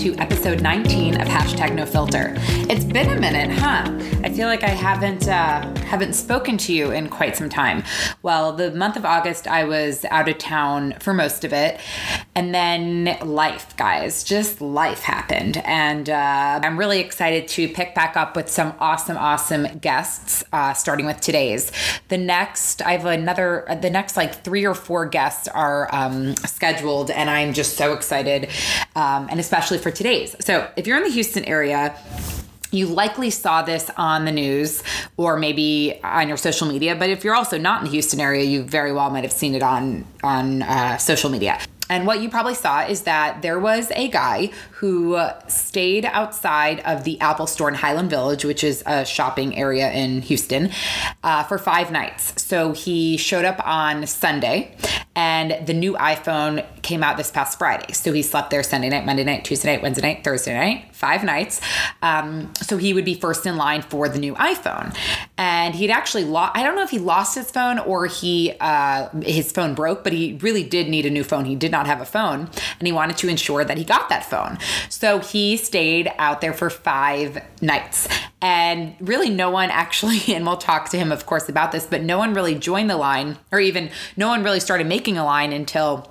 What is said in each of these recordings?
to episode 19 of Hashtag No Filter. It's been a minute, huh? I feel like I haven't uh, haven't spoken to you in quite some time. Well, the month of August, I was out of town for most of it, and then life, guys, just life happened, and uh, I'm really excited to pick back up with some awesome, awesome guests. Uh, starting with today's, the next I have another, the next like three or four guests are um, scheduled, and I'm just so excited um, and especially for today's. So if you're in the Houston area, you likely saw this on the news or maybe on your social media but if you're also not in the houston area you very well might have seen it on on uh, social media and what you probably saw is that there was a guy who stayed outside of the Apple store in Highland Village, which is a shopping area in Houston, uh, for five nights. So he showed up on Sunday, and the new iPhone came out this past Friday. So he slept there Sunday night, Monday night, Tuesday night, Wednesday night, Thursday night, five nights. Um, so he would be first in line for the new iPhone. And he'd actually lost, I don't know if he lost his phone or he, uh, his phone broke, but he really did need a new phone. He did not have a phone and he wanted to ensure that he got that phone. So he stayed out there for five nights. And really, no one actually, and we'll talk to him, of course, about this, but no one really joined the line or even no one really started making a line until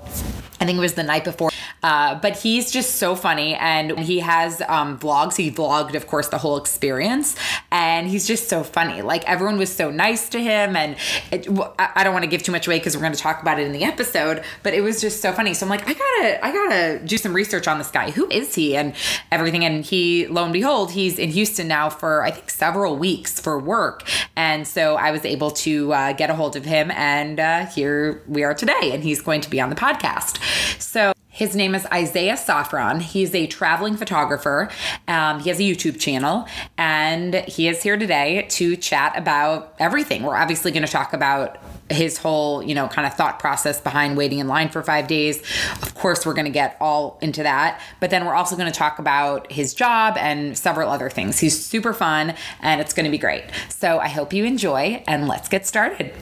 I think it was the night before. Uh, but he's just so funny and he has um, vlogs. He vlogged, of course, the whole experience. And he's just so funny. Like everyone was so nice to him. And it, I don't want to give too much away because we're going to talk about it in the episode, but it was just so funny. So I'm like, I gotta, I gotta do some research on this guy. Who is he and everything? And he, lo and behold, he's in Houston now for, I think, several weeks for work. And so I was able to uh, get a hold of him. And uh, here we are today. And he's going to be on the podcast. So his name is Isaiah Stofferahn. He's a traveling photographer. Um, he has a YouTube channel, and he is here today to chat about everything. We're obviously going to talk about his whole, you know, kind of thought process behind waiting in line for five days. Of course, we're going to get all into that. But then we're also going to talk about his job and several other things. He's super fun and it's going to be great. So I hope you enjoy and let's get started.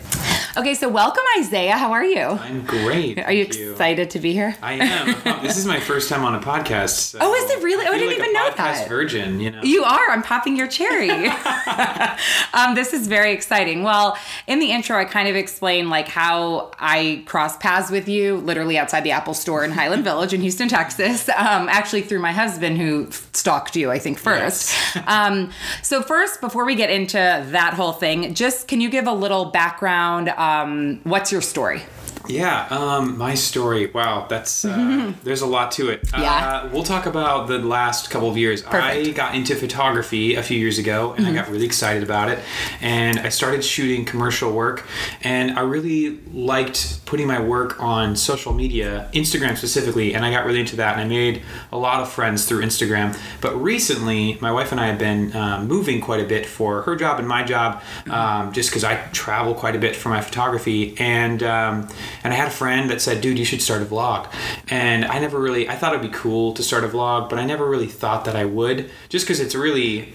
Okay, so welcome, Isaiah. How are you? I'm great. Are you excited to be here? I am. this is my first time on a podcast. So oh, is it really? Oh, I, didn't like even know that. Virgin, you know. You are. I'm popping your cherry. um, this is very exciting. Well, in the intro, I kind of explained like how I crossed paths with you, literally outside the Apple Store in Highland Village in Houston, Texas. Um, actually, through my husband who stalked you, I think first. Yes. um, so first, before we get into that whole thing, just can you give a little background? Um, Um, what's your story? Yeah, um, my story. Wow, that's uh, there's a lot to it. Yeah. Uh, we'll talk about the last couple of years. Perfect. I got into photography a few years ago, and mm-hmm. I got really excited about it. And I started shooting commercial work, and I really liked putting my work on social media, Instagram specifically. And I got really into that, and I made a lot of friends through Instagram. But recently, my wife and I have been um, moving quite a bit for her job and my job, mm-hmm. um, just because I travel quite a bit for my photography, and um, and I had a friend that said, dude, you should start a vlog. And I never really, I thought it'd be cool to start a vlog, but I never really thought that I would just because it's really,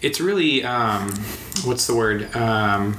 it's really, um, what's the word? Um,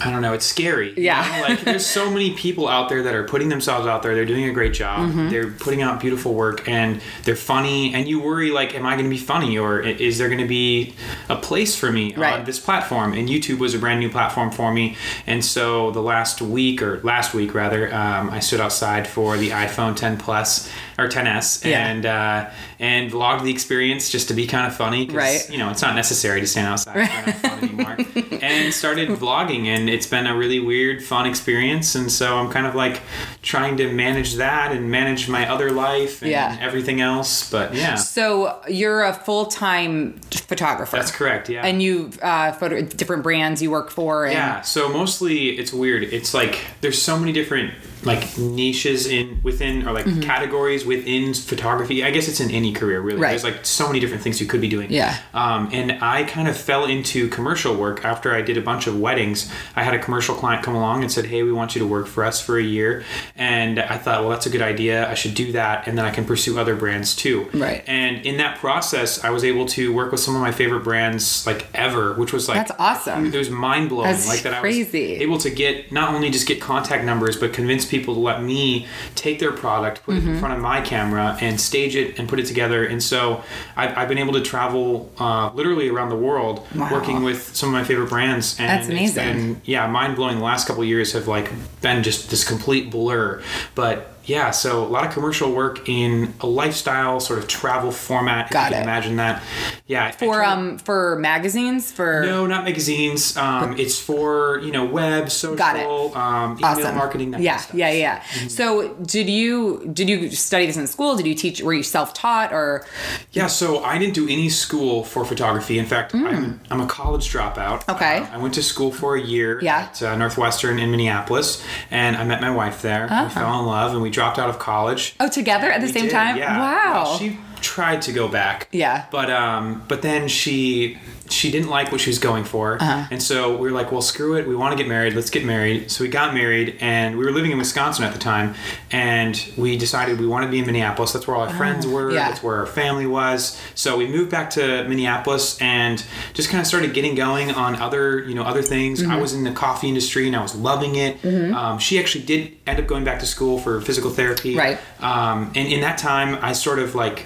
I don't know. It's scary. Yeah. You know? Like there's so many people out there that are putting themselves out there. They're doing a great job. Mm-hmm. They're putting out beautiful work and they're funny. And you worry like, am I going to be funny or is there going to be a place for me right. on this platform? And YouTube was a brand new platform for me. And so the last week or last week rather, um, I stood outside for the iPhone 10 Plus or 10s yeah. and uh, and vlogged the experience just to be kind of funny. Right. You know, it's not necessary to stand outside. Right. anymore. and started vlogging and it's been a really weird, fun experience. And so I'm kind of like trying to manage that and manage my other life and yeah. everything else. But yeah. So you're a full time photographer. That's correct. Yeah. And you uh, photo different brands you work for. And- yeah. So mostly it's weird. It's like there's so many different like niches in within or like mm-hmm. categories within photography. I guess it's in any career really. Right. There's like so many different things you could be doing. Yeah. Um, and I kind of fell into commercial work after I did a bunch of weddings. I had a commercial client come along and said, "Hey, we want you to work for us for a year." And I thought, well, that's a good idea. I should do that, and then I can pursue other brands too. Right. And in that process, I was able to work with some of my favorite brands like ever, which was like that's awesome. It was mind blowing. That's like that crazy. I was able to get not only just get contact numbers, but convince people to let me take their product, put it Mm-hmm. in front of my camera, and stage it and put it together. And so I've, I've been able to travel uh, literally around the world Wow. working with some of my favorite brands. And That's amazing. been, yeah, mind blowing. The last couple of years have like been just this complete blur. But yeah, so a lot of commercial work in a lifestyle sort of travel format. if Got you it. Imagine that. Yeah. For um for magazines for no, not magazines. Um, it's for you know web, social, Got it. Um, email awesome marketing. That yeah kind of yeah yeah so did you did you study this in school did you teach were you self-taught or Yeah, so I didn't do any school for photography. In fact, I'm, I'm a college dropout. Mm. Okay. Uh, I went to school for a year Yeah. at uh, Northwestern in Minneapolis, and I met my wife there. We fell in love, and we dropped out of college. oh together at the We same did, time Yeah. wow Well, she tried to go back. Yeah. But um, but then she she didn't like what she was going for, Uh-huh. and so we were like, well, screw it. We want to get married. Let's get married. So we got married, and we were living in Wisconsin at the time, and we decided we wanted to be in Minneapolis. That's where all our friends were. Yeah. That's where our family was. So we moved back to Minneapolis and just kind of started getting going on other you know other things. Mm-hmm. I was in the coffee industry and I was loving it. Um, she actually did end up going back to school for physical therapy. Right. Um, and in that time, I sort of like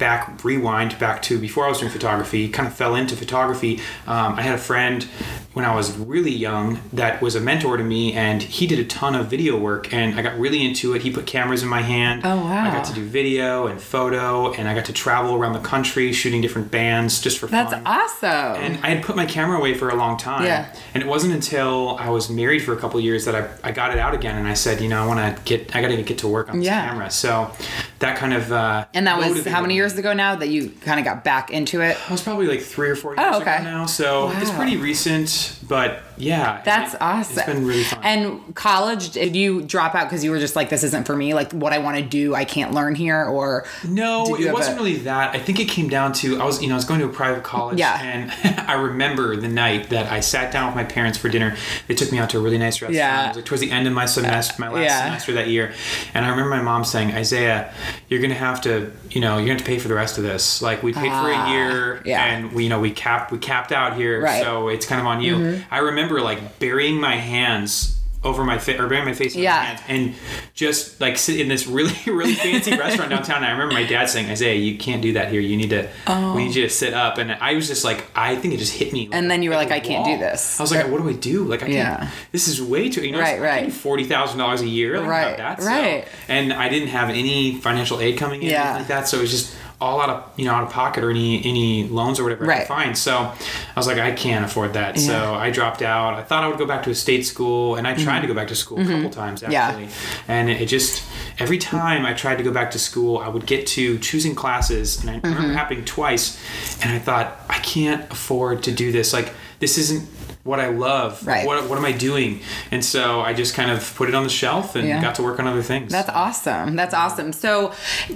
back rewind back to before I was doing photography. Kind of fell into photography. Um, I had a friend when I was really young that was a mentor to me, and he did a ton of video work, and I got really into it. He put cameras in my hand. Oh, wow. I got to do video and photo, and I got to travel around the country shooting different bands just for that's fun. That's awesome And I had put my camera away for a long time. Yeah. And it wasn't until I was married for a couple of years that I, I got it out again and I said, you know, I want to get, I got to get to work on this Yeah. camera. So that kind of, uh, and that was how many me. Years ago now that you kind of got back into it It was probably like three or four years Oh, okay. ago now. So it's pretty recent, but yeah. That's it- awesome. It's been really fun. And college, did you drop out because you were just like, this isn't for me? Like, what I want to do, I can't learn here? Or No, it wasn't a- really that. I think it came down to I was, you know, I was going to a private college, Yeah. and I remember the night that I sat down with my parents for dinner. They took me out to a really nice restaurant. Yeah. It was like towards the end of my semester, my last Yeah. semester that year, and I remember my mom saying, "Isaiah, you're gonna have to, you know, you're gonna have to pay for the rest of this. Like we paid for Ah, a year, yeah. and we, you know, we capped, we capped out here, Right. Mm-hmm. so it's kind of on you." I remember like burying my hands. Over my face, or burying my face in Yeah. my hands, and just like sit in this really, really fancy restaurant downtown. And I remember my dad saying, "Isaiah, you can't do that here. You need to, we need you to sit up." And I was just like, I think it just hit me. Oh. And then you were like, a "I can't do this." I was like, what do I do? Like, I can't. Yeah. This is way too. You know, Right, right. Forty thousand dollars a year. Like, Right, that, so- right. And I didn't have any financial aid coming in, Yeah. like that. So it was just all out of you know out of pocket or any any loans or whatever I could find. So I was like, I can't afford that. So I dropped out. I thought I would go back to a state school, and I tried to go back to school a couple times Mm-hmm. Yeah. actually. And it just every time I tried to go back to school, I would get to choosing classes, and I Mm-hmm. remember happening twice. And I thought, I can't afford to do this. Like this isn't what I love. Right. What what am I doing? And so I just kind of put it on the shelf and Yeah. got to work on other things. That's awesome. That's awesome. So,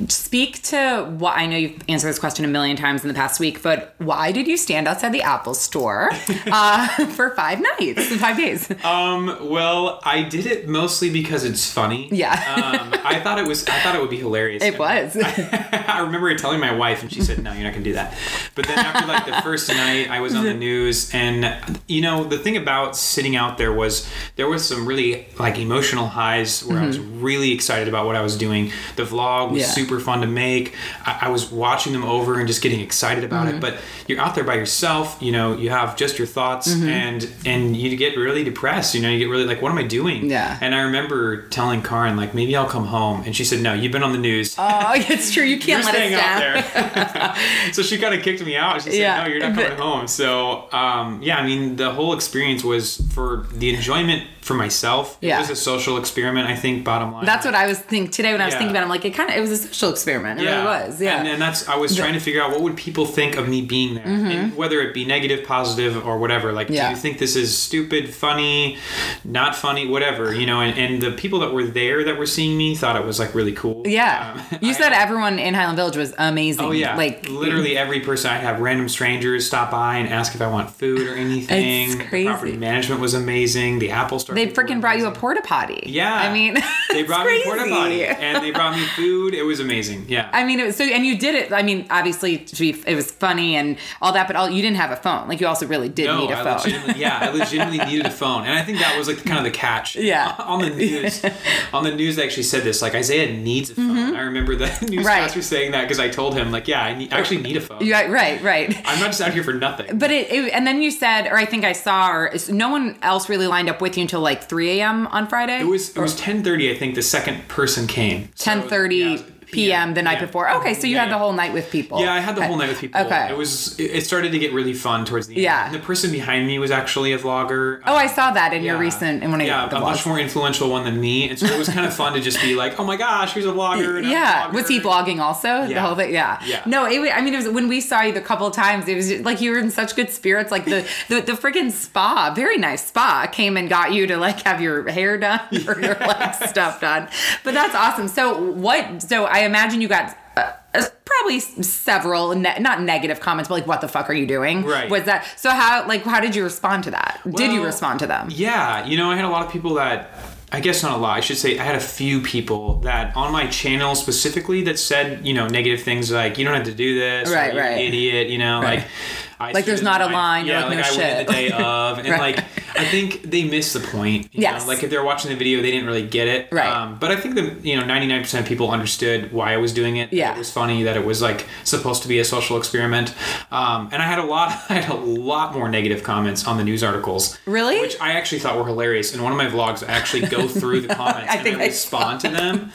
speak to what I know you've answered this question a million times in the past week, but why did you stand outside the Apple store uh, for five nights, five days? Um, well, I did it mostly because it's funny. Yeah. um, I thought it was. I thought it would be hilarious. It was. I remember telling my wife, and she said, "No, you're not gonna do that." But then after like the first night, I was on the news, and you know, the thing about sitting out there was there was some really like emotional highs where I was really excited about what I was doing. The vlog was Mm-hmm. Yeah. super fun to make. I, I was watching them over and just getting excited about Mm-hmm. it. But you're out there by yourself. You know, you have just your thoughts, Mm-hmm. and and you get really depressed. You know, you get really like, what am I doing? Yeah. And I remember telling Karin like, maybe I'll come home, and she said, no, you've been on the news. Oh, it's true. You can't let us down. out there. so she kind of kicked me out. She said, Yeah, "No, you're not but- coming home." So, um, yeah, I mean, the whole experience was for the enjoyment for myself. Yeah. It was a social experiment. I think. Bottom line. That's what I was thinking today when I was Yeah. thinking about it. I'm like, it kind of, it was a social experiment. It really was. Yeah. And, and that's I was trying to figure out what would people think of me being there, and whether it be negative, positive, or whatever. Like, Mm-hmm. Yeah. do you think this is stupid, funny, not funny, whatever? You know, and, and the people that were there that were seeing me thought it was like really cool. yeah. Um, you I- said everyone in Highland Village was amazing. Oh yeah, Like literally every person. I'd have random strangers stop by and ask if I want food or anything. It's The property management was amazing. The Apple Store. They freaking brought you a porta potty. Yeah. I mean, They brought me a porta potty and they brought me food. It was amazing. Yeah. I mean, it was so, and you did it. I mean, obviously, it was funny and all that, but all, you didn't have a phone. Like, you also really did no, need a I phone. yeah, I legitimately needed a phone, and I think that was like kind of the catch. Yeah. on the news, on the news, they actually said this. Like Isaiah needs a phone. Mm-hmm. I remember the Right. newscaster saying that because I told him, like, yeah, I, need, I actually need a phone. You- right, right. I'm not just out here for nothing. But it, it, and then you said, or I think I saw, or no one else really lined up with you until like 3 a.m. on Friday. It was it was 10:30. I think the second person came. So, 10:30 yeah, p.m. the night yeah. before. Okay, so you Yeah, had the whole night with people. Yeah, I had the whole night with people. Okay. It was it started to get really fun towards the end. Yeah. And the person behind me was actually a vlogger. Oh, I saw that in your recent in one of yeah, the a much more influential one than me, and so it was kind of fun to just be like, "Oh my gosh, here's a vlogger." and I'm a Yeah, was he vlogger. vlogging also? The Yeah. whole thing, yeah. Yeah. No, it. I mean, it was when we saw you the couple of times. It was just, like you were in such good spirits. Like the the, the freaking spa, very nice spa, came and got you to like have your hair done or your like stuff done. But that's awesome. So what? So I imagine you got. Uh, uh, probably several ne- not negative comments but like what the fuck are you doing Right. was that so how like how did you respond to that did you respond to them Yeah, you know, I had a lot of people that I guess not a lot. I should say I had a few people that on my channel specifically that said, you know, negative things like you don't have to do this, Right, "You're right. idiot, you know, Right. like I Like, there's not a line, Yeah, like, like, no I went shit. the day of, and Right. like I think they missed the point. you Yes. know? like if they're watching the video, they didn't really get it. Right. Um, but I think that you know, 99% of people understood why I was doing it. Yeah. it was funny. That it was like supposed to be a social experiment. Um, and I had a lot, I had a lot more negative comments on the news articles. Really? Which I actually thought were hilarious. In one of my vlogs, I actually go through the comments I and think I respond to them.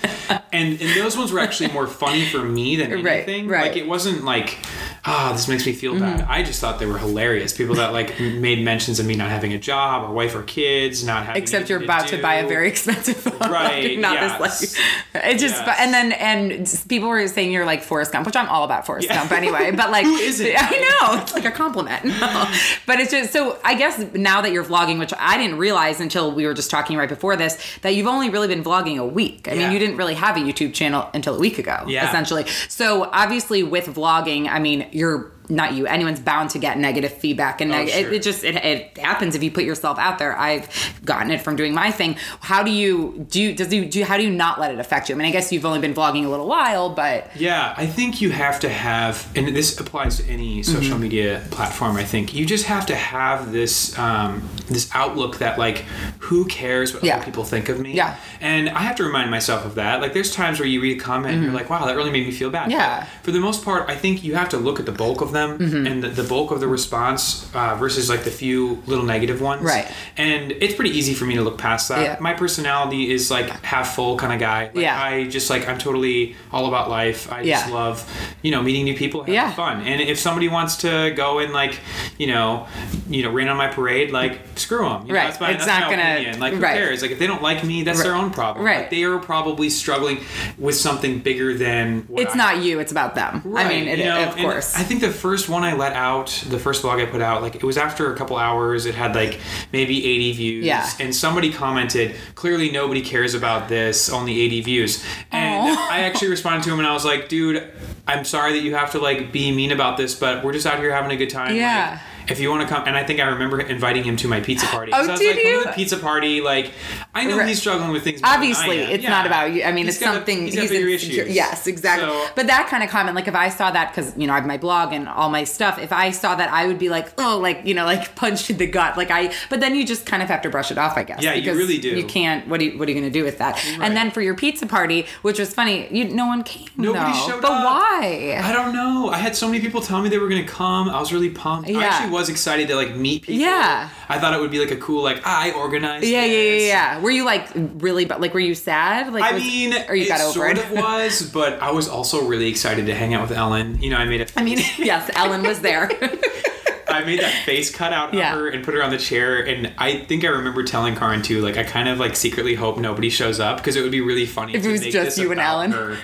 And, and those ones were actually more funny for me than anything. right. right. Like it wasn't like, ah, this makes me feel bad. Mm-hmm. I just thought they were hilarious. People that like made mentions of me not having a job or wife or kids, not having. except you're about to, do. buy a very expensive phone Right, not yes. this like it just Yes. and then and people were saying you're like Forrest Gump which I'm all about Forrest Yeah. Gump anyway but like? I know it's like a compliment no. but it's just so I guess now that you're vlogging which I didn't realize until we were just talking right before this that you've only really been vlogging a week I mean you didn't really have a YouTube channel until a week ago Yeah. essentially so obviously with vlogging I mean you're not you anyone's bound to get negative feedback and Oh, neg- it, sure. it just it, it happens if you put yourself out there i've gotten it from doing my thing how do you do you does you do you, how do you not let it affect you i mean i guess you've only been vlogging a little while but Yeah, I think you have to have, and this applies to any social Mm-hmm. media platform. I think you just have to have this um, this outlook that like, who cares what Yeah. other people think of me? Yeah. and I have to remind myself of that. Like, there's times where you read a comment and you're like, wow, that really made me feel bad. Mm-hmm. Yeah. But for the most part, I think you have to look at the bulk of them Mm-hmm. and the, the bulk of the response uh, versus like the few little negative ones. Right. And it's pretty easy for me to look past that. Yeah. My personality is like half full kind of guy. Like, Yeah. I just like I'm totally all about life. I just love, you know, meeting new people, having Yeah. fun. And if somebody wants to go and like, you know, you know, rain on my parade, like screw them. Right. That's my, It's that's not my gonna- opinion. Like who right. cares? Like if they don't like me, that's their own problem. Right. Like, they are probably struggling with something bigger than. What it's I not you it's about them Right. i mean it, you know, of course I think the first one I let out, the first vlog I put out, like it was after a couple hours. It had like maybe 80 views. Yeah. And somebody commented, clearly nobody cares about this, only 80 views. And Aw. I actually responded to him and I was like, dude, I'm sorry that you have to like be mean about this, but we're just out here having a good time. Yeah. Like, if you want to come, and I think I remember inviting him to my pizza party. Oh, So I was did like, come you? to the pizza party. Like, I know Right. he's struggling with things. obviously it's Yeah. not about you i mean He's it's got a- something he's got bigger issues. yes exactly So- but that kind of comment like if i saw that because you know i have my blog and all my stuff if i saw that i would be like oh like you know like punched in the gut like i but then you just kind of have to brush it off i guess Yeah, you really do. you can't what are you, what are you gonna do with that Right. and then for your pizza party which was funny you no one came Nobody though. showed but up. But why I don't know. I had so many people tell me they were gonna come. I was really pumped. Yeah. I actually was excited to like meet people. Yeah. I thought it would be like a cool like I organized. yeah, yeah, yeah, this. yeah. Were you like really, but like, were you sad? Like, I was- mean, or you it got over sort it? of was, but I was also really excited to hang out with Ellen. You know, I made it. I mean, yes, Ellen was there. I made that face cut out Yeah. of her and put her on the chair. And I think I remember telling Karin too, like I kind of like secretly hope nobody shows up because it would be really funny If it was just you and Ellen. her.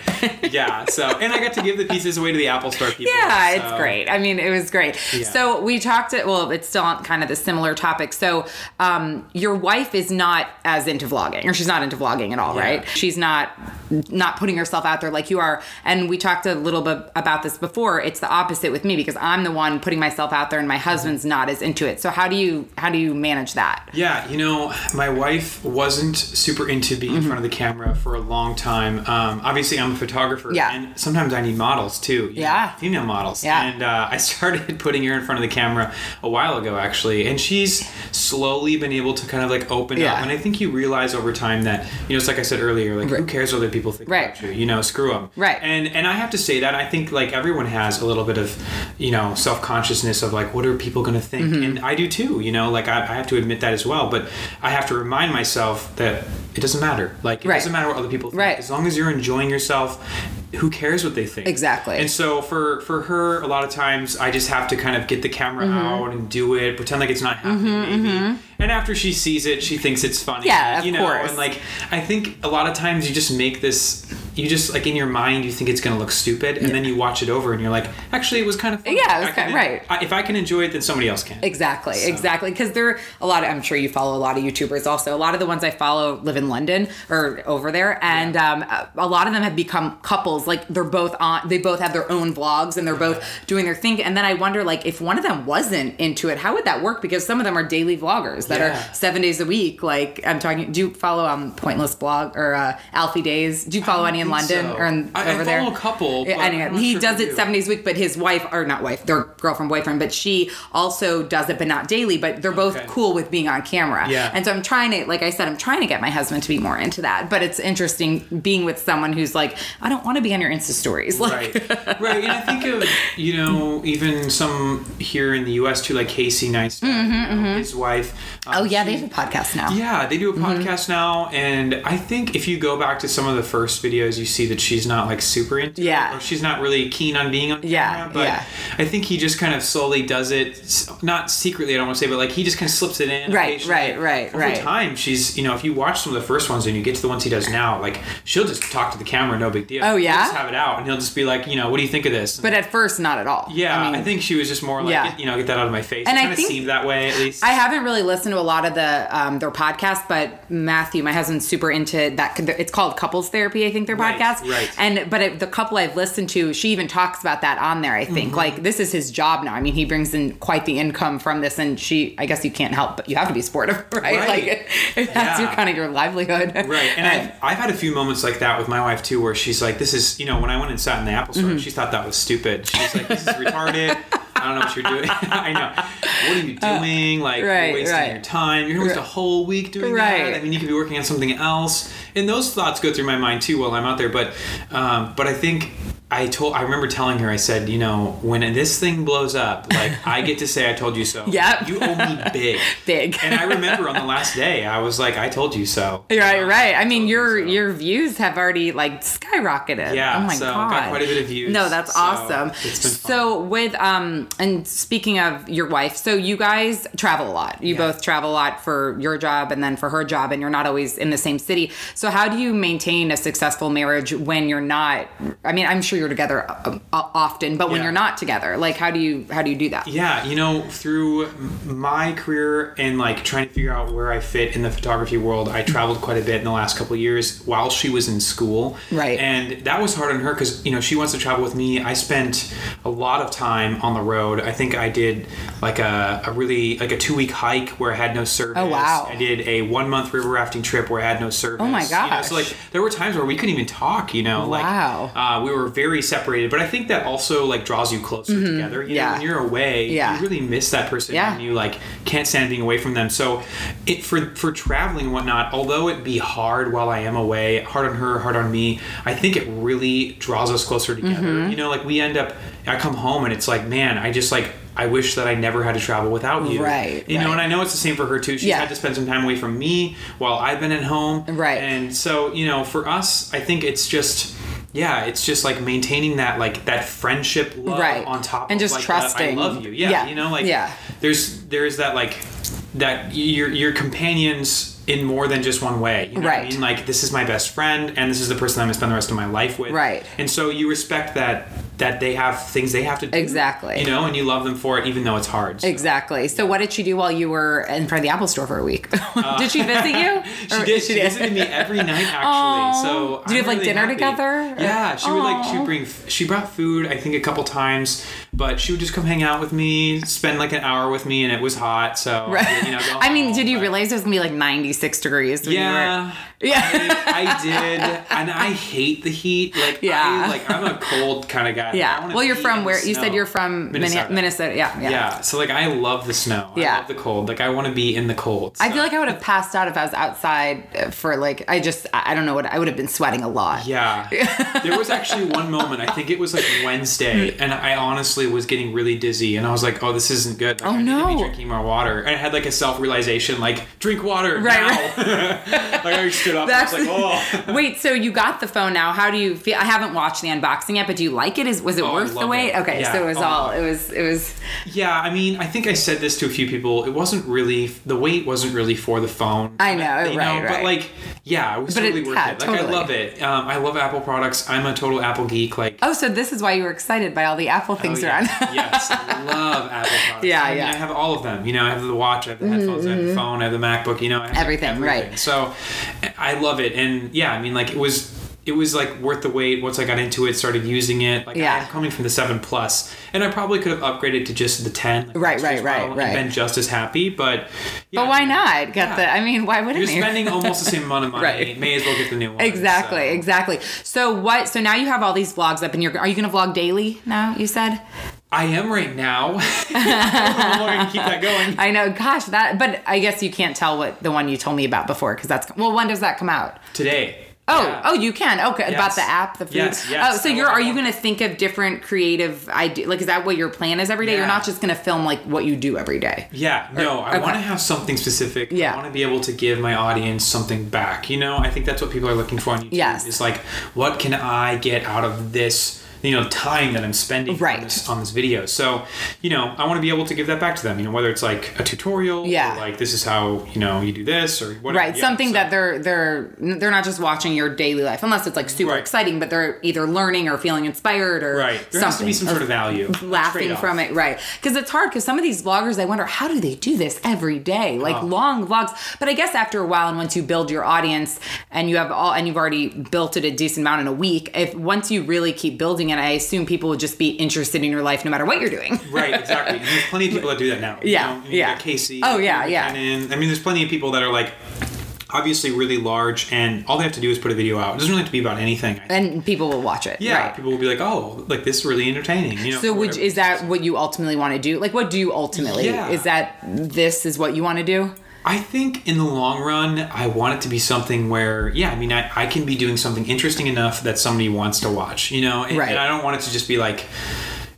Yeah. So and I got to give the pieces away to the Apple Store people. Yeah, it's great. I mean, it was great. Yeah. So we talked. It well, it's still on kind of the similar topic. So um, your wife is not as into vlogging, or she's not into vlogging at all, Yeah. right? She's not not putting herself out there like you are. And we talked a little bit about this before. It's the opposite with me because I'm the one putting myself out there and my husband's not as into it. So how do you how do you manage that? Yeah, you know, my wife wasn't super into being in front of the camera for a long time. Um, obviously, I'm a photographer, Yeah. and sometimes I need models too. you know, Yeah. female models. Yeah. and uh, I started putting her in front of the camera a while ago, actually, and she's slowly been able to kind of like open Yeah. up. And I think you realize over time that you know, it's like I said earlier, like who cares what other people think Right. about you? You know, screw them. Right. And and I have to say that I think like everyone has a little bit of you know self consciousness of like what are people going to think, Mm-hmm. and I do too. You know, like I, I have to admit that as well. But I have to remind myself that it doesn't matter. Like it Right. doesn't matter what other people think. Right. As long as you're enjoying yourself, who cares what they think? Exactly. And so for for her, a lot of times I just have to kind of get the camera Mm-hmm. out and do it, pretend like it's not happening, maybe. And after she sees it, she thinks it's funny. Yeah, of you know. course. And like I think a lot of times you just make this. You just like in your mind, you think it's gonna look stupid, and then you watch it over, and you're like, actually, it was kind of fun. Yeah, it was kind- right. I, if I can enjoy it, then somebody else can. Exactly, So- exactly. Because there are a lot of, I'm sure you follow a lot of YouTubers also. A lot of the ones I follow live in London or over there. And um, a- a lot of them have become couples. Like they're both on, they both have their own vlogs and they're both doing their thing. And then I wonder, like, if one of them wasn't into it, how would that work? Because some of them are daily vloggers that Yeah. are seven days a week. Like I'm talking, do you follow um, Pointless Blog or uh, Alfie Deyes? Do you follow any in London so. or in, I- I over there? follow a couple, Yeah, anyway, he sure does it do. seven days a week, but his wife, or not wife, their girlfriend, boyfriend, but she also does it, but not daily. But they're both Okay. cool with being on camera. Yeah. And so I'm trying to, like I said, I'm trying to get my husband to be more into that. But it's interesting being with someone who's like, I don't want to be on your Insta stories. Like, right right and i think of you know even some here in the us too like casey neistat you know, his wife um, Mm-hmm, oh yeah, they have a podcast now. yeah they do a podcast now and i think if you go back to some of the first videos you see that she's not like super into Yeah. it she's not really keen on being on camera Yeah, but yeah. i think he just kind of slowly does it not secretly i don't want to say but like he just kind of slips it in Right, right, right, Over right. time she's you know if you watch some of the first ones and you get to the ones he does now like she'll just talk to the camera no big deal Oh, He'll yeah? just have it out and he'll just be like you know what do you think of this But at first, not at all. yeah, I, mean, think she was just more like, Yeah. you know, get that out of my face. And it I of think- seemed that way, at least. I haven't really listened to a lot of the um, their podcast, but Matthew, my husband's super into that. It's called couples therapy, I think their Right, podcast. right. And but it, the couple I've listened to, she even talks about that on there. I think Mm-hmm. like this is his job now. I mean, he brings in quite the income from this, and she, I guess you can't help, but you have to be supportive, right? Right. Like if that's your kind of your livelihood, Right, and I've, I've had a few moments like that with my wife too, where she's like, "This is," you know, when I went and sat in the Apple Mm-hmm. store, she thought that was stupid. She's like, "This is retarded. I don't know what you're doing. I know. What are you doing? Like, Uh, right, you're wasting right. your time. You're gonna waste a whole week doing Right. that. I mean, you could be working on something else." And those thoughts go through my mind too while I'm out there. But, um, but I think. I told. I remember telling her. I said, you know, when this thing blows up, like I get to say, "I told you so." Yeah. You owe me big. Big. And I remember on the last day, I was like, "I told you so." Right, right. I mean, you your so. your views have already like skyrocketed. Yeah, Oh my so god. got quite a bit of views, No, that's so awesome. it's been fun. So with um and speaking of your wife, so you guys travel a lot. You Yeah. both travel a lot for your job and then for her job, and you're not always in the same city. So how do you maintain a successful marriage when you're not? I mean, I'm sure you're together uh, often, but when Yeah. you're not together, like how do you how do you do that? Yeah, you know, through my career and like trying to figure out where I fit in the photography world, I traveled quite a bit in the last couple years while she was in school. Right. And that was hard on her because, you know, she wants to travel with me. I spent a lot of time on the road. I think I did like a, a really, like a two week hike where I had no service. Oh, wow. I did a one month river rafting trip where I had no service. Oh, my You know, gosh. so like there were times where we couldn't even talk, you know, Wow. like uh, we were very separated. But I think that also like draws you closer together. You Mm-hmm. Yeah. know, when you're away, Yeah. you really miss that person Yeah. and you like can't stand being away from them. So it for for traveling and whatnot, although it be hard while I am away, hard on her, hard on me, I think it really draws us closer together. Mm-hmm. You know, like we end up I come home and it's like, man, I just like I wish that I never had to travel without you. Right, You know, and I know it's the same for her too. She's Yeah. had to spend some time away from me while I've been at home. Right. And so, you know, for us, I think it's just yeah, it's just like maintaining that like that friendship love Right. on top And of just like, trusting. I love you. Yeah, Yeah. you know, like Yeah. there's there's that like that your your companions in more than just one way. You know what I Right. mean? Like this is my best friend and this is the person I'm gonna spend the rest of my life with. Right. And so you respect that that they have things they have to do. Exactly. You know, and you love them for it, even though it's hard. So. Exactly. So, what did she do while you were in front of the Apple store for a week? Uh, did she visit you? She did. She, visited me every night, actually. So Did you have, like, really dinner happy. together? Yeah, she would like. She bring. She brought food. I think a couple times, but she would just come hang out with me, spend like an hour with me, and it was hot. So Right. you know. I mean, did you realize it was gonna be like 96 degrees? When Yeah. You were... Yeah. I, I did, and I hate the heat. Like, Yeah. I, like I'm a cold kind of guy. Yeah. Well, you're from where? You said you're from Minnesota. Minnesota. Yeah. Yeah. Yeah. So like, I love the snow. Yeah. I love the cold. Like, I want to be in the cold. I feel like I would have passed out if I was outside uh, for like I just I don't know what I would have been sweating a lot. Yeah. there was actually one moment, I think it was like Wednesday, and I honestly was getting really dizzy, and I was like, oh, this isn't good. Like, Oh, I need to no. be drinking more water. And I had like a self realization, like, drink water. Right, now. like, I stood up, That's- and I was like, oh. Wait, so you got the phone now? How do you feel? I haven't watched the unboxing yet, but do you like it? Is was it Oh, worth the wait? it. Okay, Yeah. so it was Oh. all it was it was Yeah, I mean, I think I said this to a few people. It wasn't really the weight wasn't really for the phone. I know, right, But right. like, yeah, it was But it- totally worth yeah, it. Like, totally. I love it. Um, I love Apple products. I'm a total Apple geek. Like, Oh, so this is why you were excited by all the Apple things Oh, around. Yes, I love Apple products. Yeah, I mean, yeah. Mm-hmm, I have all of them. You know, I have the watch, I have the headphones, I have the phone, I have the MacBook. You know, have Everything, right. So, I love it, and yeah, I mean, like it was. It was like worth the wait once I got into it, started using it. Like Yeah. I'm coming from the seven plus, and I probably could have upgraded to just the ten. like, Right, right, right, right. Been just as happy, but yeah, But why not? Get Yeah. the I mean, why wouldn't You're spending almost the same amount of money. Right. May as well get the new one. Exactly, so. exactly. So what? So now you have all these vlogs up, and you're are you going to vlog daily now? You said. I am right now. I'm keep that going. I know. Gosh, that. But I guess you can't tell what the one you told me about before because that's well. When does that come out? Today. Oh, Yeah. oh, you can. Okay, about the app, the food. Yes, yes. Oh, so you're are you going to think of different creative idea? Like, is that what your plan is every day? You're not just going to film like what you do every day. Yeah, no, I okay. want to have something specific. Yeah. I want to be able to give my audience something back. You know, I think that's what people are looking for on YouTube. Yes. It's like, what can I get out of this? You know, time that I'm spending Right. on, this, on this video. So, you know, I want to be able to give that back to them. You know, whether it's like a tutorial, Yeah. or like this is how you know you do this, or whatever. Right, Yeah, something so- that they're they're they're not just watching your daily life unless it's like super Right. exciting, but they're either learning or feeling inspired or right. There something. has to be some sort of value, laughing from it, right? Because it's hard. Because some of these vloggers, I wonder how do they do this every day, like Oh. long vlogs. But I guess after a while, and once you build your audience, and you have all, and you've already built it a decent amount in a week, if once you really keep building it, I assume people would just be interested in your life no matter what you're doing. Right, exactly. And there's plenty of people that do that now. you Yeah, know? You yeah. Casey. Oh, yeah, yeah. I mean, there's plenty of people that are like obviously really large, and all they have to do is put a video out. It doesn't really have to be about anything. And people will watch it. yeah, right. people will be like, "Oh, like this is really entertaining." You know. So, which is that what you ultimately want to do? Like, what do you ultimately? Yeah. Is that this is what you want to do? I think in the long run, I want it to be something where, yeah, I mean, I, I can be doing something interesting enough that somebody wants to watch, you know? And, Right. and I don't want it to just be like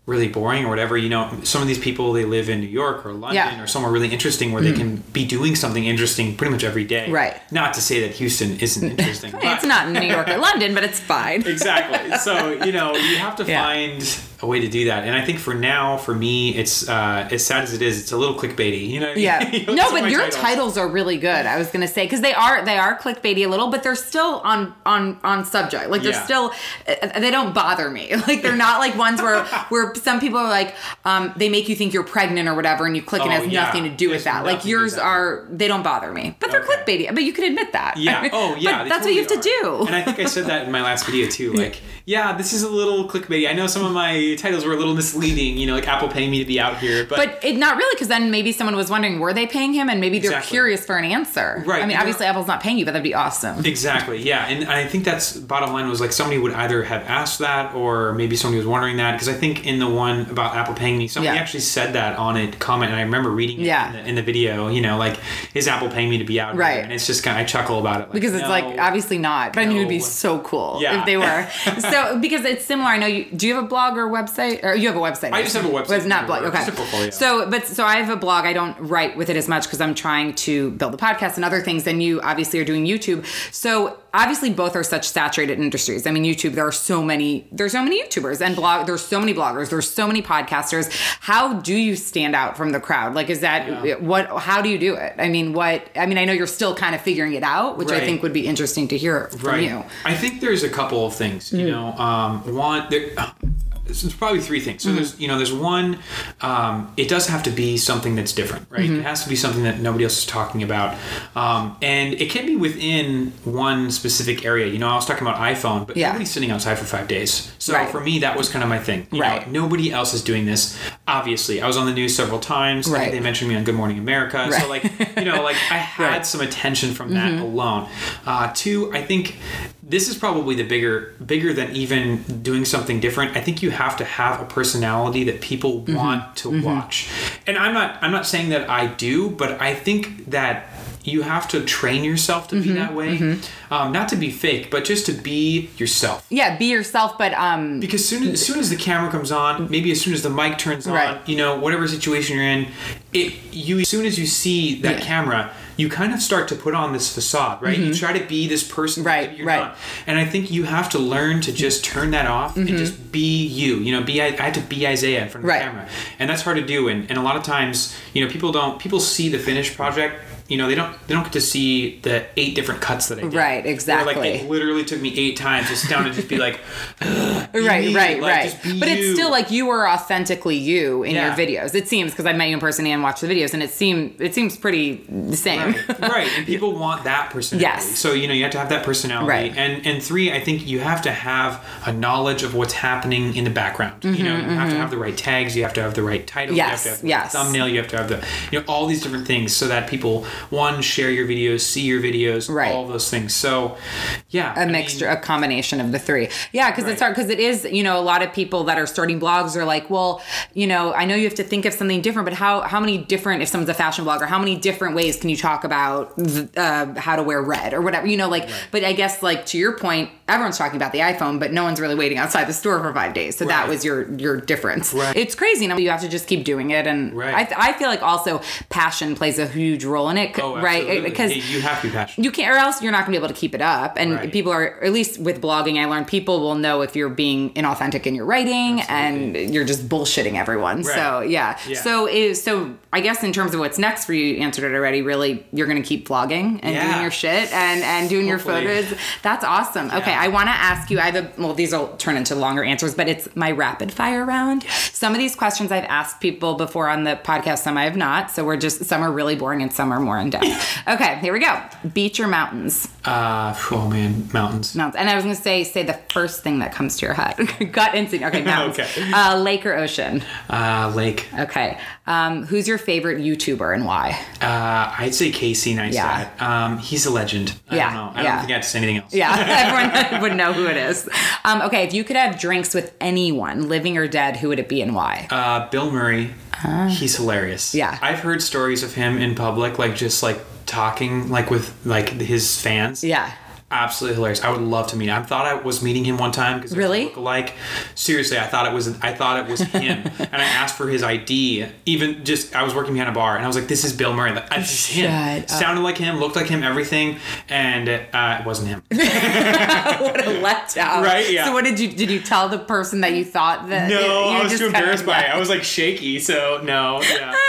really boring or whatever. You know, some of these people, they live in New York or London Yeah. Mm. or somewhere really interesting where they can be doing something interesting pretty much every day. Right. Not to say that Houston isn't interesting. It's but- not in New York or London, but it's fine. exactly. So you know, you have to Yeah. find a way to do that. And I think for now, for me, it's uh, as sad as it is, it's a little clickbaity. You know? Yeah. You know, no, but your titles. titles are really good. I was gonna say because they are they are clickbaity a little, but they're still on on on subject. Like they're Yeah. still uh, they don't bother me. Like they're not like ones where where some people are like um, they make you think you're pregnant or whatever, and you click and it Oh, has yeah. nothing to do with that. Like nothing to do yours that. are they don't bother me, but they're Okay. clickbaity. But you can admit that. Yeah. Oh, yeah. But they that's what you have totally to do. And I think I said that in my last video too. Like, yeah, this is a little clickbaity. I know some of my titles were a little misleading. You know, like Apple paying me to be out here, but, But it not really, because then maybe someone was wondering, were they paying him? And maybe they're Exactly. curious for an answer. Right, I mean, you know- obviously, Apple's not paying you, but that'd be awesome. Exactly. Yeah, and I think that's bottom line was like somebody would either have asked that or maybe somebody was wondering that because I think in the one about Apple paying me, somebody Yeah. actually said that on a comment, and I remember reading it Yeah. in, the, in the video. You know, like is Apple paying me to be out Right. here? And it's just kind of I chuckle about it like, Because it's no. like obviously not, but I mean it would be so cool Yeah. if they were. so because it's similar. I know you. Do you have a blog or website? Or you have a website? I just have a website. But it's not blog. Okay. Just a portfolio. So, but so I have a blog. I don't write with it as much because I'm trying to build a podcast and other things. And you obviously are doing YouTube. So obviously both are such saturated industries. I mean, YouTube. There are so many. There's so many YouTubers and blog. There's so many bloggers. There's so many podcasters. How do you stand out from the crowd? Like, is that what? How do you do it? I mean, what? I mean, I know you're still kind of figuring it out, which I think would be interesting to hear from right. you. I think there's a couple of things. Mm. You know, um, one there. There's probably three things. Mm-hmm. So there's you know there's one. Um, it does have to be something that's different, right? Mm-hmm. It has to be something that nobody else is talking about, um, and it can be within one specific area. You know, I was talking about iPhone, but Yeah. nobody's sitting outside for five days. So Right. for me, that was kind of my thing. You Right. Know, nobody else is doing this. Obviously, I was on the news several times. Right. They mentioned me on Good Morning America. Right. So like you know, like I had Right. Mm-hmm. some attention from that alone. Uh, two, I think this is probably the bigger bigger than even doing something different. I think you have to have a personality that people Mm-hmm. want to watch. And I'm not I'm not saying that I do, but I think that you have to train yourself to Mm-hmm. be that way. Um, not to be fake, but just to be yourself. Yeah, be yourself, but um, Because soon as, as soon as the camera comes on, maybe as soon as the mic turns on, Right. you know, whatever situation you're in, it you as soon as you see that Yeah. camera, you kind of start to put on this facade, right? You try to be this person Mm-hmm. Right, that you're right. not. And I think you have to learn to just turn that off Mm-hmm. and just be you. You know, be I, I had to be Isaiah in front of Right. the camera. And that's hard to do and, and a lot of times, you know, people don't people see the finished project you know, they don't they don't get to see the eight different cuts that I did. Right, Where, exactly. like it literally took me eight times to sit down and just be like, right, me, right, like, right. just But it's still like you are authentically you in Yeah. your videos. It seems because I met you in person and watched the videos, and it seemed it seems pretty the same. right, right. And people want that personality. Yes. So you know you have to have that personality. Right. And and three, I think you have to have a knowledge of what's happening in the background. you know, you have to have the right tags. You have to have the right title. Mm-hmm, Yes, You have to have yes. the thumbnail. You have to have the you know all these different things so that people one share your videos, see your videos, Right. all those things. So yeah, a mixture, a combination of the three. Yeah, because it's hard. Because it is, you know, a lot of people that are starting blogs are like, well, you know, I know you have to think of something different, but how how many different? If someone's a fashion blogger, how many different ways can you talk about uh, how to wear red or whatever? You know, like. But I guess like to your point, everyone's talking about the iPhone, but no one's really waiting outside the store for five days. So that was your your difference. Right. It's crazy. You, know, you have to just keep doing it, and Right. I, I feel like also passion plays a huge role in it, Oh, right? absolutely. Because you have to be passionate. you can't or else you're not going to be able to keep it up and Right. people are at least with blogging i learned people will know if you're being inauthentic in your writing and you're just bullshitting everyone so yeah, Yeah. so is so i guess in terms of what's next for you you answered it already really you're going to keep vlogging and doing your shit and and doing Hopefully. your photos that's awesome okay Yeah. I want to ask you i have a well these will turn into longer answers but it's my rapid fire round some of these questions i've asked people before on the podcast some i have not so we're just some are really boring and some are more in depth okay here we go beach or mountains Uh, oh man, mountains. Mountains. And I was going to say, say the first thing that comes to your head. Gut instinct. Okay, mountains. Okay. Uh, lake or ocean. Uh, lake. Okay. Um, who's your favorite YouTuber and why? Uh, I'd say Casey Neistat. Yeah. Um, he's a legend. I Yeah, don't know. I yeah. don't think I have to say anything else. Yeah, everyone would know who it is. Um, okay, if you could have drinks with anyone, living or dead, who would it be and why? Uh, Bill Murray. He's hilarious. Ah. Yeah. I've heard stories of him in public, like just like talking like with like his fans. yeah. Absolutely hilarious. I would love to meet him. I thought I was meeting him one time because Really? look alike. Seriously, I thought it was I thought it was him, and I asked for his ID. Even just I was working behind a bar, and I was like, "This is Bill Murray. Like, This is him. Up. Sounded like him, looked like him, everything, and uh, it wasn't him." what a letdown. Right, yeah. So what did you did you tell the person that you thought that No, you I was just too embarrassed by it. I was like shaky, so no. Yeah.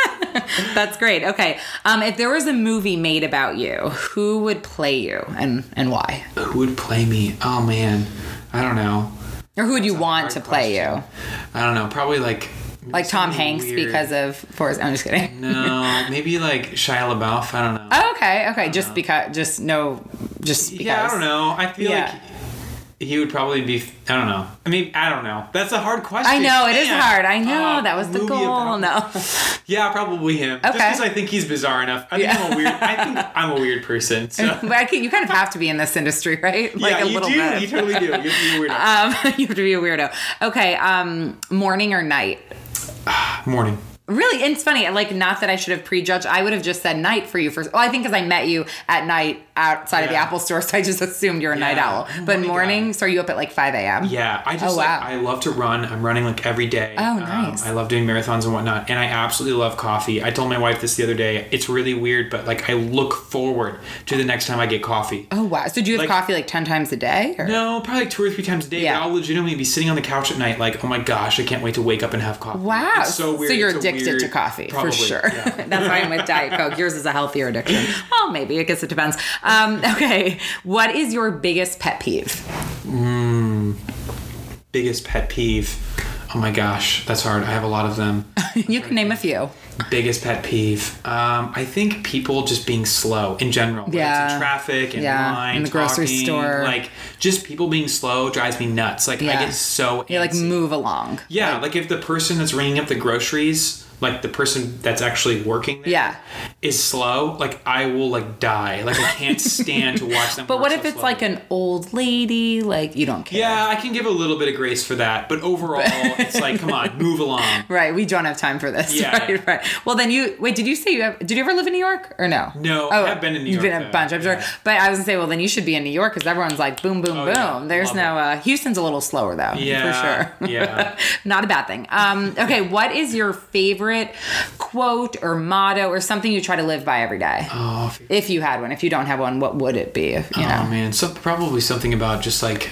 That's great. Okay. Um, if there was a movie made about you, who would play you and and why? Who would play me? Oh man, I don't know. Or who would you want to play question. you? I don't know. Probably like Like Tom Hanks weird. because of Forrest. I'm just kidding. no, maybe like Shia LaBeouf. I don't know. Oh, okay, okay. Just because, just no, just because. Yeah, I don't know. I feel Yeah. like he would probably be. I don't know. I mean, I don't know. That's a hard question. I know it is hard. I know Oh, that was the goal. about- No. Yeah, probably him. Okay. Just because I think he's bizarre enough. I think Yeah. I'm a weird. I think I'm a weird person. So. But I can, you kind of have to be in this industry, right? Like yeah, a you little do. bit. You totally do. You have to be a weirdo. um, you have to be a weirdo. Okay. Um, morning or night? Morning. Really, and it's funny. Like, not that I should have prejudged. I would have just said night for you first. Well, I think because I met you at night outside of the Apple store, so I just assumed you're a night owl. Oh But morning, so are you up at like 5 a.m.? Yeah, I just Oh, like wow. I love to run. I'm running like every day. Oh, Um, nice. I love doing marathons and whatnot, and I absolutely love coffee. I told my wife this the other day. It's really weird, but like I look forward to the next time I get coffee. Oh wow! So do you have Like- coffee like ten times a day? Or? No, probably like two or three times a day. Yeah. I'll legitimately be sitting on the couch at night, like, oh my gosh, I can't wait to wake up and have coffee. Wow. It's so weird. So you're It's a addicted to coffee Probably, for sure. yeah. That's why I'm with Diet Coke. Yours is a healthier addiction. Well, maybe. I guess it depends. Um, okay. What is your biggest pet peeve? Biggest pet peeve. Oh my gosh, that's hard. I have a lot of them. you can name a few. Biggest pet peeve. Um, I think people just being slow in general. Yeah. in traffic, in Yeah, line, in the grocery store. Like just people being slow drives me nuts. Like I get so Yeah, like move along. Yeah, like, if the person that's ringing up the groceries, like the person that's actually working there, Yeah. is slow, like I will like die. Like I can't stand to watch them. But what so if it's slowly. like an old lady? Like you don't care. Yeah, I can give a little bit of grace for that, but overall, it's like, come on, move along. Right, we don't have time for this. Yeah, right, yeah. right. Well, then you wait. Did you say you have? Did you ever live in New York or no? No, I have been in New York. you've been a bunch, I'm sure. Yeah. But I was gonna say, well, then you should be in New York because everyone's like boom, boom, Oh, boom. yeah. There's Love no. Uh, Houston's a little slower though, Yeah, for sure. yeah. Not a bad thing. Um, okay, what is your favorite quote or motto or something you try to live by every day? Oh, if- If you had one, if you don't have one, what would it be? If, you oh, know. oh man, some, probably something about just like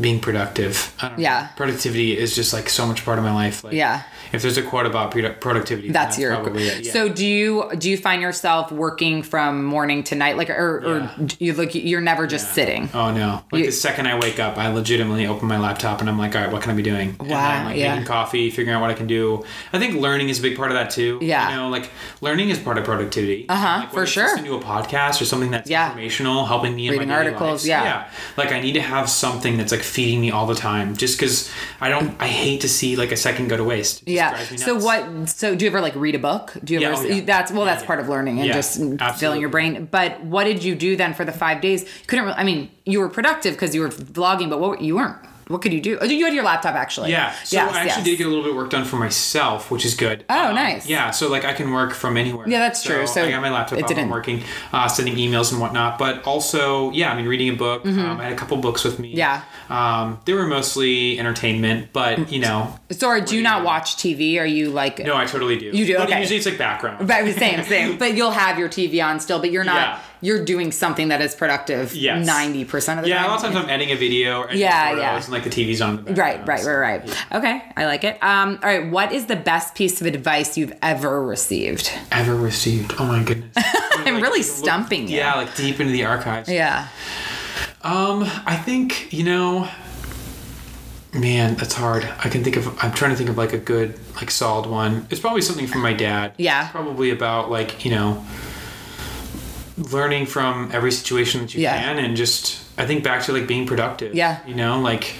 being productive. I don't know. Yeah. productivity is just like so much part of my life. Like, Yeah. If there's a quote about productivity, then that's, your it. Yeah. so do you do you find yourself working from morning to night like or, or you look you're never just sitting Oh no! Like You- the second I wake up, I legitimately open my laptop and I'm like, all right, what can I be doing? And Wow, I'm like yeah. making coffee, figuring out what I can do. I think learning is a big part of that too. Yeah. You know, like learning is part of productivity. Uh-huh, like, for sure. Listening to a podcast or something that's Yeah. informational, helping me in Reading my articles, lives. yeah. Like I need to have something that's like feeding me all the time, just because I don't. I hate to see like a second go to waste. Yeah so what so do you ever like read a book do you Yeah, ever oh, yeah. that's well that's Yeah, part of learning and just filling your brain but what did you do then for the five days couldn't i mean you were productive because you were vlogging but what you weren't what could you do oh you had your laptop actually Yeah. So Yes, I actually yes. did get a little bit of work done for myself, which is good. Um, Oh, nice. Yeah. So like I can work from anywhere. Yeah, that's true. So I got my laptop it out, didn't- I'm working, uh, sending emails and whatnot. But also, yeah, I mean, reading a book. Um, I had a couple books with me. Mm-hmm. Yeah. Um, they were mostly entertainment, but you know, so do you not watch tv are you like no, I totally do. You do? But Okay. usually it's like background. But same, same. But you'll have your TV on still, but you're not. Yeah. You're doing something that is productive. Yes. Ninety percent of the Yeah, time. Yeah, a lot of times I'm editing a video or Yeah, yeah. and like the TV's on. The Right, right, so- right, right. Okay, I like it. Um, all right, what is the best piece of advice you've ever received? Ever received? Oh my goodness. I'm really stumping you. Yeah, like deep into the archives. Yeah. Um, I think you know, man, that's hard. I can think of. I'm trying to think of like a good, like solid one. It's probably something from my dad. Yeah. Probably about like you know, learning from every situation that you Yeah. can, and just I think back to like being productive. Yeah. You know, like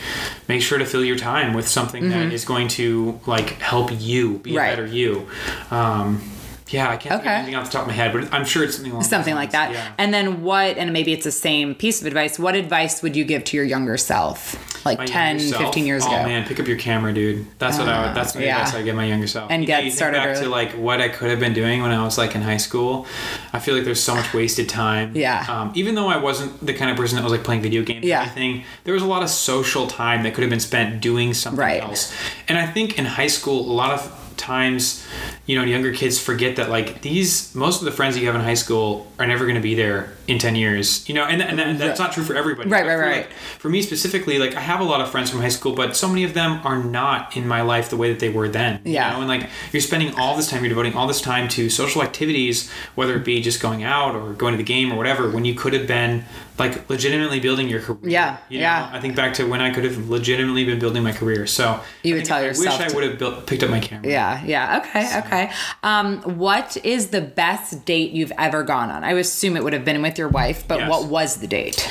make sure to fill your time with something that is going to like help you be Mm-hmm. Right. a better you. Um, yeah, I can't think of anything off the top of my head, but I'm sure it's something Something like that. Yeah. And then what, and maybe it's the same piece of advice, what advice would you give to your younger self? Like My 10, younger self? 15 years oh, ago? man, pick up your camera, dude. That's what I would. That's the yeah. advice I give my younger self. And You get know, you started back early. to like what I could have been doing when I was like in high school. I feel like there's so much wasted time. Yeah. Um, even though I wasn't the kind of person that was like playing video games Yeah. or anything, there was a lot of social time that could have been spent doing something Right. else. And I think in high school, a lot of times, you know, younger kids forget that like these most of the friends that you have in high school are never going to be there in 10 years you know and, and that, that's not true for everybody Right, But right, for, right. like, for me specifically like i have a lot of friends from high school but so many of them are not in my life the way that they were then you Yeah. know? and like you're spending all this time you're devoting all this time to social activities whether it be just going out or going to the game or whatever when you could have been like legitimately building your career Yeah, you yeah. know? i think back to when i could have legitimately been building my career so You I would think tell I yourself wish i would have built, picked up my camera Yeah, yeah. Okay, okay. Um, what is the best date you've ever gone on? I assume it would have been with your wife, but Yes. what was the date?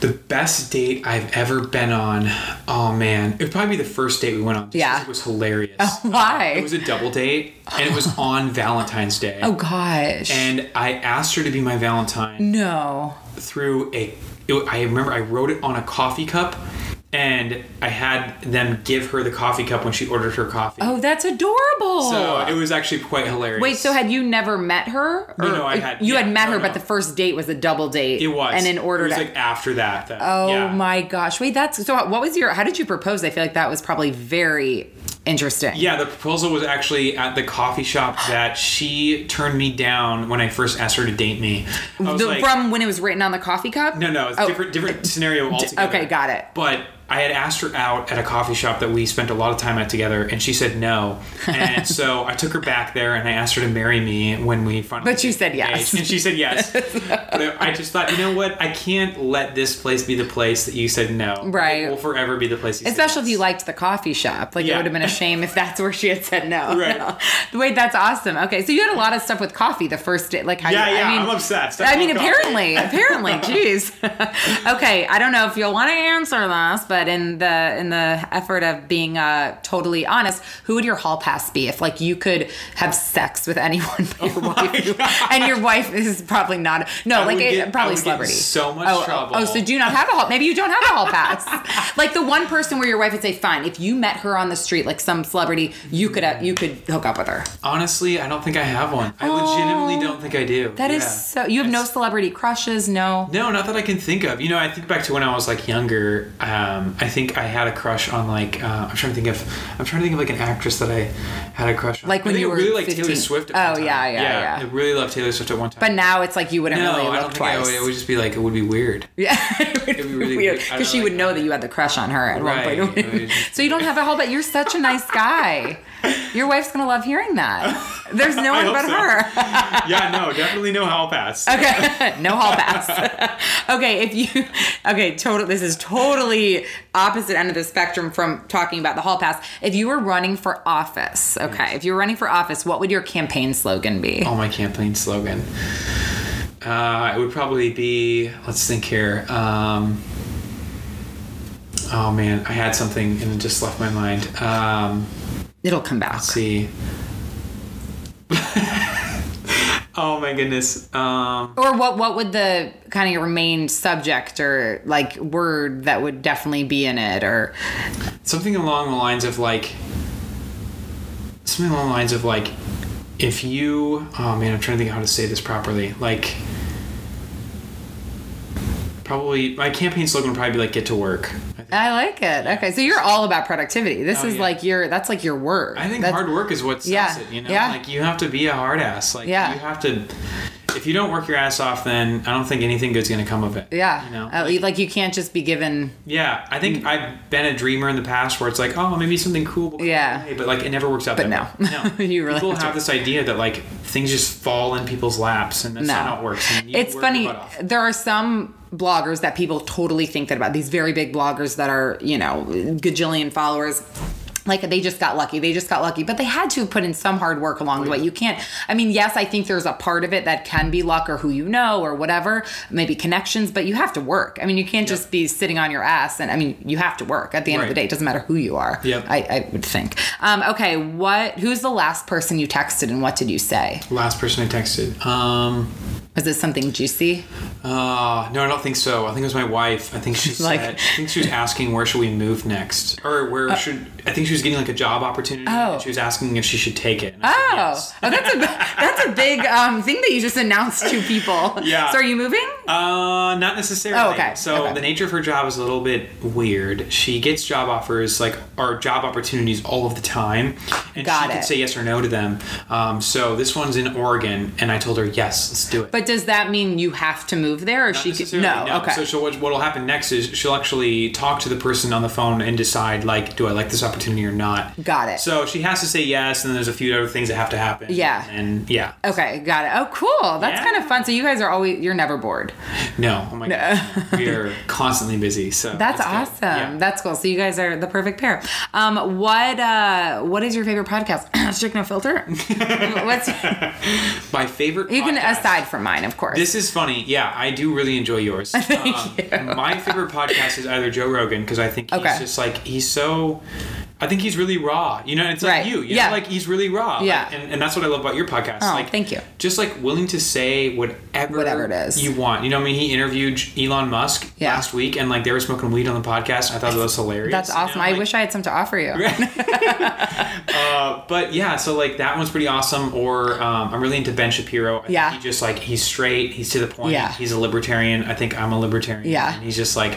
The best date I've ever been on. Oh man, it would probably be the first date we went on. Yeah. it was hilarious. Oh, why? It was a double date, and it was on Valentine's Day. oh gosh. And I asked her to be my Valentine no. through a. It, I remember I wrote it on a coffee cup, and I had them give her the coffee cup when she ordered her coffee. Oh, that's adorable. So it was actually quite hilarious. Wait, so had you never met her? No, Or- no, I had- You had met no, her, no. but the first date was a double date. it was, and in order it was to. like after that. that oh yeah. my gosh! Wait, that's so. What was your? How did you propose? I feel like that was probably very interesting. Yeah, the proposal was actually at the coffee shop that she turned me down when I first asked her to date me. The- like, from when it was written on the coffee cup. no, no, it's Oh. different, different scenario altogether. okay, got it. But I had asked her out at a coffee shop that we spent a lot of time at together, and she said no. And so I took her back there, and I asked her to marry me when we finally. But she said yes. and she said yes. but I just thought, you know what? I can't let this place be the place that you said no. Right. It will forever be the place. You said Especially if you liked the coffee shop. Like, it would have been a shame if that's where she had said no. Right. Wait, that's awesome. Okay, so you had a lot of stuff with coffee the first day. Like, how Yeah, you, yeah, I mean, I'm obsessed. I I mean, coffee. apparently, apparently, jeez. okay, I don't know if you'll want to answer this, but in the in the effort of being uh, totally honest, who would your hall pass be if like you could have sex with anyone but your wife, and your wife is probably not no, I like it- get- probably celebrity. so much oh, oh, trouble. Oh, so do you not have a hall? Maybe you don't have a hall pass. like the one person where your wife would say, "Fine, if you met her on the street, like some celebrity, you could uh, you could hook up with her." Honestly, I don't think I have one. I legitimately don't think I do. Oh. That is Yeah. so. You have no celebrity crushes, no. No, not that I can think of. You know, I think back to when I was like younger. Um, I think I had a crush on like uh, I'm trying to think of I'm trying to think of like an actress that I had a crush on. Like I when think you I were really liked Taylor Swift. At Oh, one time. yeah, yeah, yeah. I really loved Taylor Swift at one time. But now it's like you wouldn't no, really I look don't think twice. would. It would just be like it would be weird. Yeah, it would be be really weird weird. Because she don't would know that. that you had the crush on her at Right, one point. right. so you don't have a whole, but you're such a nice guy. Your wife's gonna love hearing that. There's no one but so. her. yeah, no, definitely no hall pass. Okay, no hall pass. okay, if you okay, total. This is totally opposite end of the spectrum from talking about the hall pass. If you were running for office, okay, if you were running for office, what would your campaign slogan be? Oh, my campaign slogan. Uh, it would probably be. Let's think here. Um, oh man, I had something and it just left my mind. Um, It'll come back. let's see. oh my goodness. Um, Or what? What would the kind of your main subject or like word that would definitely be in it? Or something along the lines of like. Something along the lines of like, if you. Oh man, I'm trying to think how to say this properly. Like. Probably my campaign slogan would probably be like "Get to work." I. I like it. Okay, so you're all about productivity. This Oh, is yeah. like your that's like your word. I think That's- hard work is what sells Yeah, it. You know, yeah. like you have to be a hard ass. Like Yeah. you have to. If you don't work your ass off, then I don't think anything good's gonna come of it. Yeah, You know. Uh, like you can't just be given. yeah, I Mm. think I've been a dreamer in the past where it's like, oh, maybe something cool. Will come Yeah. my way, but like it never works out. But that no. way. no. You really People have have this idea that like things just fall in people's laps, and that's No, not how it works. It's funny. There are some bloggers that people totally think that about. These very big bloggers that are you know gajillion followers. Like they just got lucky. They just got lucky, but they had to put in some hard work along the way. You can't. I mean, yes, I think there's a part of it that can be luck or who you know or whatever, maybe connections, but you have to work. I mean, you can't just be sitting on your ass. And I mean, you have to work. At the end of the day, it doesn't matter who you are. Yep. I, I would think. Um, okay, what? Who's the last person you texted, and what did you say? Last person I texted. Um. Was this something juicy? Uh, no, I don't think so. I think it was my wife. I think she said. Like- I think she was asking where should we move next, or where should. I think she was getting like a job opportunity. Oh. and she was asking if she should take it. I said Oh, yes. oh, that's a that's a big um, thing that you just announced to people. Yeah. So are you moving? Uh, not necessarily. Oh, okay. So Okay. the nature of her job is a little bit weird. She gets job offers, like or job opportunities, all of the time, and Got she it. can say yes or no to them. Um, so this one's in Oregon, and I told her yes, let's do it. But does that mean you have to move there, or Not she could? necessarily, No. Okay. So, so what will happen next is she'll actually talk to the person on the phone and decide like, do I like this opportunity or not? Got it. So she has to say yes, and then there's a few other things that have to happen. Yeah. And yeah. okay, got it. Oh, cool. That's Yeah. kind of fun. So you guys are always you're never bored. No. Oh my god. we are constantly busy. So That's awesome. Yeah. That's cool. So you guys are the perfect pair. Um, what uh, what is your favorite podcast? Strict No Filter. What's my favorite. you can podcast- aside from mine, of course. This is funny. Yeah, I do really enjoy yours. Um, My favorite podcast is either Joe Rogan because I think he's Okay. just like he's so. I think he's really raw. You know, it's like Right. you. you Yeah. know, like he's really raw. Like, Yeah. and, and that's what I love about your podcast. Oh, like, thank you. Just like willing to say whatever, Whatever it is. you want. You know, I mean, he interviewed Elon Musk Yeah. last week, and like they were smoking weed on the podcast. I thought that was hilarious. That's you know, awesome. I wish I had some to offer you. uh, but yeah, so like that one's pretty awesome. Or um, I'm really into Ben Shapiro. I think Yeah. he just like he's straight. He's to the point. Yeah. He's a libertarian. I think I'm a libertarian. Yeah. And he's just like,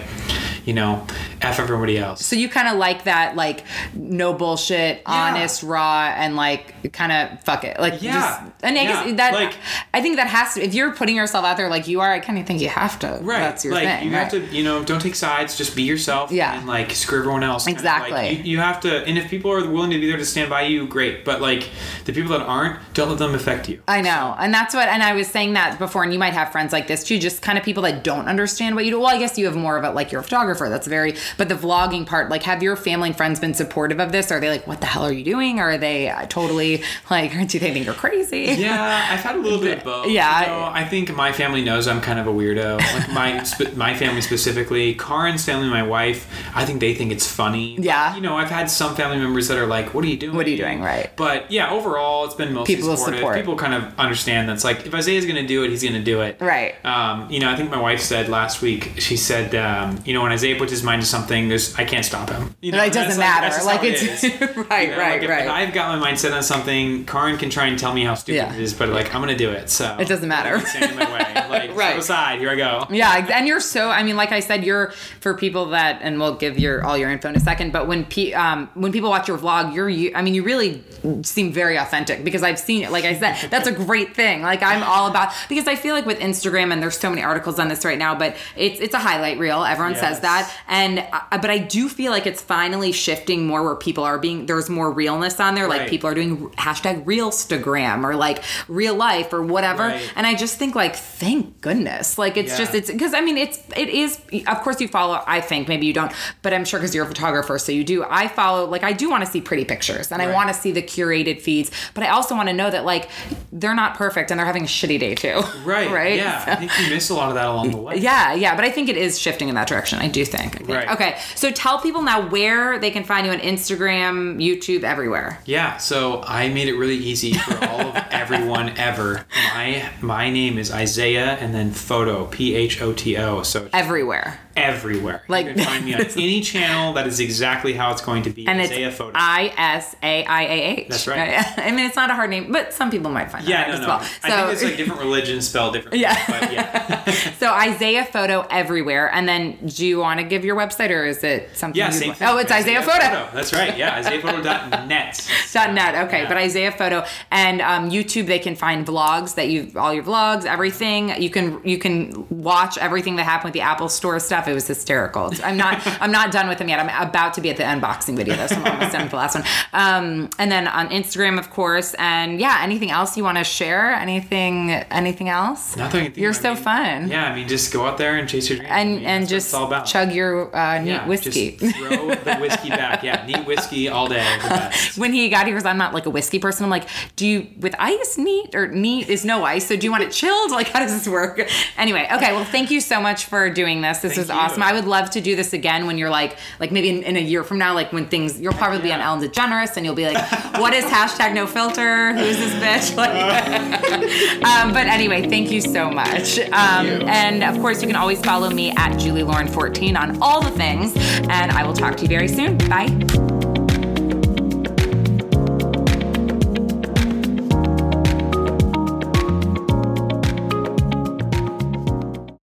you know, f everybody else. So you kind of like that, like no bullshit, honest, raw, and like kind of fuck it, like Yeah. Just, and I Yeah. guess that Like- I think that has to. If you're putting yourself out there like you are, I kind of think you have to. Right. That's your like thing. you have to, you know, don't take sides. Just be yourself. Yeah. And like screw everyone else. Exactly. like, you, you have to, and if people are willing to be there to stand by you, great. But like the people that aren't, don't let them affect you. I know. And that's what, and I was saying that before, and you might have friends like this too, just kind of people that don't understand what you do. Well, I guess you have more of it, like you're a photographer. That's very, but the vlogging part, like, have your family and friends been supportive of this? Are they like, what the hell are you doing? Or are they uh, totally like, do they think you're crazy? Yeah, I've had a little bit of both. Yeah. you know. I think my family knows I'm kind of a weirdo. Like my sp- my family specifically, Karen's family, my wife. I think they think it's funny. But, Yeah. you know, I've had some family members that are like, "What are you doing? What are you doing?" Right. But yeah, overall, it's been mostly People supportive. support. People kind of understand that's like if Isaiah's going to do it, he's going to do it. Right. Um, you know, I think my wife said last week. She said, um, you know, when Isaiah puts his mind to something, there's I can't stop him. You know, Like, it doesn't matter. Like, it it's- right, You know, right, like, if- right. If I've got my mind set on something, Karin can try and tell me how stupid Yeah. it is, but like I'm gonna do it. So It doesn't matter. Don't stand in my way. Like Right. aside. Here I go. Yeah, and you're so. I mean, like I said, you're for people that, and we'll give your all your info in a second. But when pe- um, when people watch your vlog, you're you. I mean, you really seem very authentic because I've seen it. Like I said, that's a great thing. Like I'm all about because I feel like with Instagram and there's so many articles on this right now, but it's it's a highlight reel. Everyone Yes. says that, and uh, but I do feel like it's finally shifting more where people are being there's more realness on there. Like Right. people are doing hashtag Realstagram or like real life or whatever, Right. and I just think like thank goodness. Like it's Yeah. just it's because I mean it's it is of course you follow I think maybe you don't but I'm sure because you're a photographer so you do I follow like I do want to see pretty pictures and I want to see the curated feeds but I also want to know that like they're not perfect and they're having a shitty day too Right. right Yeah. So- I think you miss a lot of that along the way. yeah, yeah, but I think it is shifting in that direction. I do think. I think. Right. Okay, so tell people now where they can find you on Instagram, YouTube, everywhere. Yeah, so I made it really easy for all of everyone ever. My my name is Isaiah and then photo P H O T O. So Everywhere. Everywhere. Like- you can find me on any channel. That is exactly how it's going to be. And Isaiah it's photo. I S A I A H. That's right. I mean, it's not a hard name, but some people might find yeah, no, no. well. I think it's like different religions spell differently. Yeah. But yeah. so Isaiah Photo everywhere. And then, do you want to give your website, or is it something? Yeah, same thing. Oh, it's Isaiah, Photo. That's right. Yeah, IsaiahPhoto.net. Dot net. Okay, Yeah. but Isaiah Photo and um, YouTube, they can find vlogs that you all your vlogs, everything. You can you can watch everything that happened with the Apple Store stuff. It was hysterical. I'm not I'm not done with them yet. I'm about to be at the unboxing video. though, so I'm almost done with the last one. Um, and then on Instagram, of course. And yeah, anything else you want to share? Anything anything else? Nothing. You're I so mean, fun. Yeah, I mean, just go out there and chase your dreams. I And mean, and just all about. chug your uh, neat yeah, whiskey. Just throw the whiskey back. Yeah, neat whiskey all day. When he got here, because I'm not like a whiskey person. I'm like, do you with ice neat or neat is no ice? So do you want it chilled? Like, how does this work? Anyway, okay. Well, thank you so much for doing this. This Thank is you. Awesome. I would love to do this again when you're like, like maybe in, in a year from now, like when things you'll probably be on Ellen DeGeneres and you'll be like, what is hashtag no filter? Who is this bitch? Like, um, but anyway, thank you so much. Um, you. and of course, you can always follow me at Julie Lauren 14 on all the things. And I will talk to you very soon. Bye.